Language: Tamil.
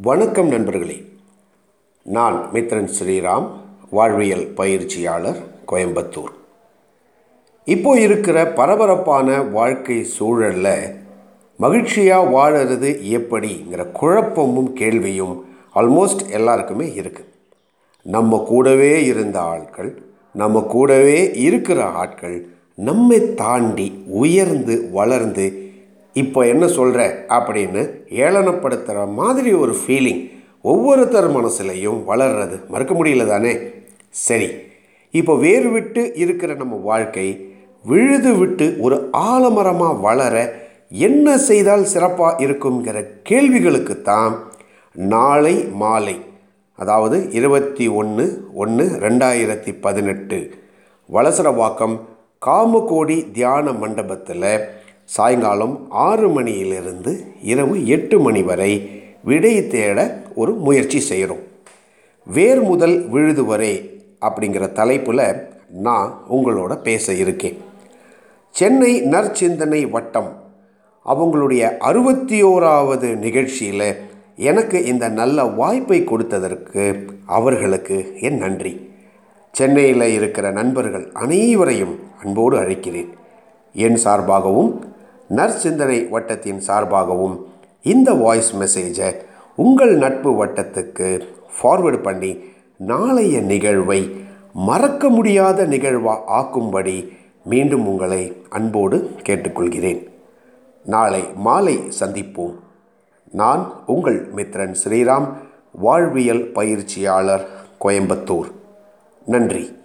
வணக்கம் நண்பர்களே. நான் மித்ரன் ஸ்ரீராம் வாழ்வியல் பயிற்சியாளர் கோயம்புத்தூர். இப்போ இருக்கிற பரபரப்பான வாழ்க்கை சூழலில் மகிழ்ச்சியாக வாழறது எப்படிங்கிற குழப்பமும் கேள்வியும் ஆல்மோஸ்ட் எல்லாருக்குமே இருக்குது நம்ம கூடவே இருந்த ஆட்கள் நம்ம கூடவே இருக்கிற ஆட்கள் நம்மை தாண்டி உயர்ந்து வளர்ந்து இப்போ என்ன சொல்கிற அப்படின்னு ஏளனப்படுத்துகிற மாதிரி ஒரு ஃபீலிங் ஒவ்வொருத்தர் மனசுலையும் வளர்றது மறுக்க முடியல தானே? சரி இப்போ வேறு விட்டு இருக்கிற நம்ம வாழ்க்கை விழுது விட்டு ஒரு ஆலமரமாக வளர என்ன செய்தால் சிறப்பாக இருக்குங்கிற கேள்விகளுக்கு தான் நாளை மாலை அதாவது இருபத்தி ஒன்று ஒன்று ரெண்டாயிரத்தி பதினெட்டு வலசரவாக்கம் காமகோடி தியான மண்டபத்தில் சாயங்காலம் ஆறு மணியிலிருந்து இரவு எட்டு மணி வரை விடை தேட ஒரு முயற்சி செய்கிறோம். வேர் முதல் விழுது வரை அப்படிங்கிற தலைப்பில் நான் உங்களோட பேச இருக்கேன். சென்னை நற்சிந்தனை வட்டம் அவங்களுடைய அறுபத்தி ஓராவது நிகழ்ச்சியில் எனக்கு இந்த நல்ல வாய்ப்பை கொடுத்ததற்கு அவர்களுக்கு என் நன்றி. சென்னையில் இருக்கிற நண்பர்கள் அனைவரையும் அன்போடு அழைக்கிறேன். என் சார்பாகவும் நற்சிந்தனை வட்டத்தின் சார்பாகவும் இந்த வாய்ஸ் மெசேஜை உங்கள் நட்பு வட்டத்துக்கு ஃபார்வேர்டு பண்ணி நாளைய நிகழ்வை மறக்க முடியாத நிகழ்வாக ஆக்கும்படி மீண்டும் உங்களை அன்போடு கேட்டுக்கொள்கிறேன். நாளை மாலை சந்திப்போம். நான் உங்கள் மித்ரன் ஸ்ரீராம் வாழ்வியல் பயிற்சியாளர் கோயம்புத்தூர். நன்றி.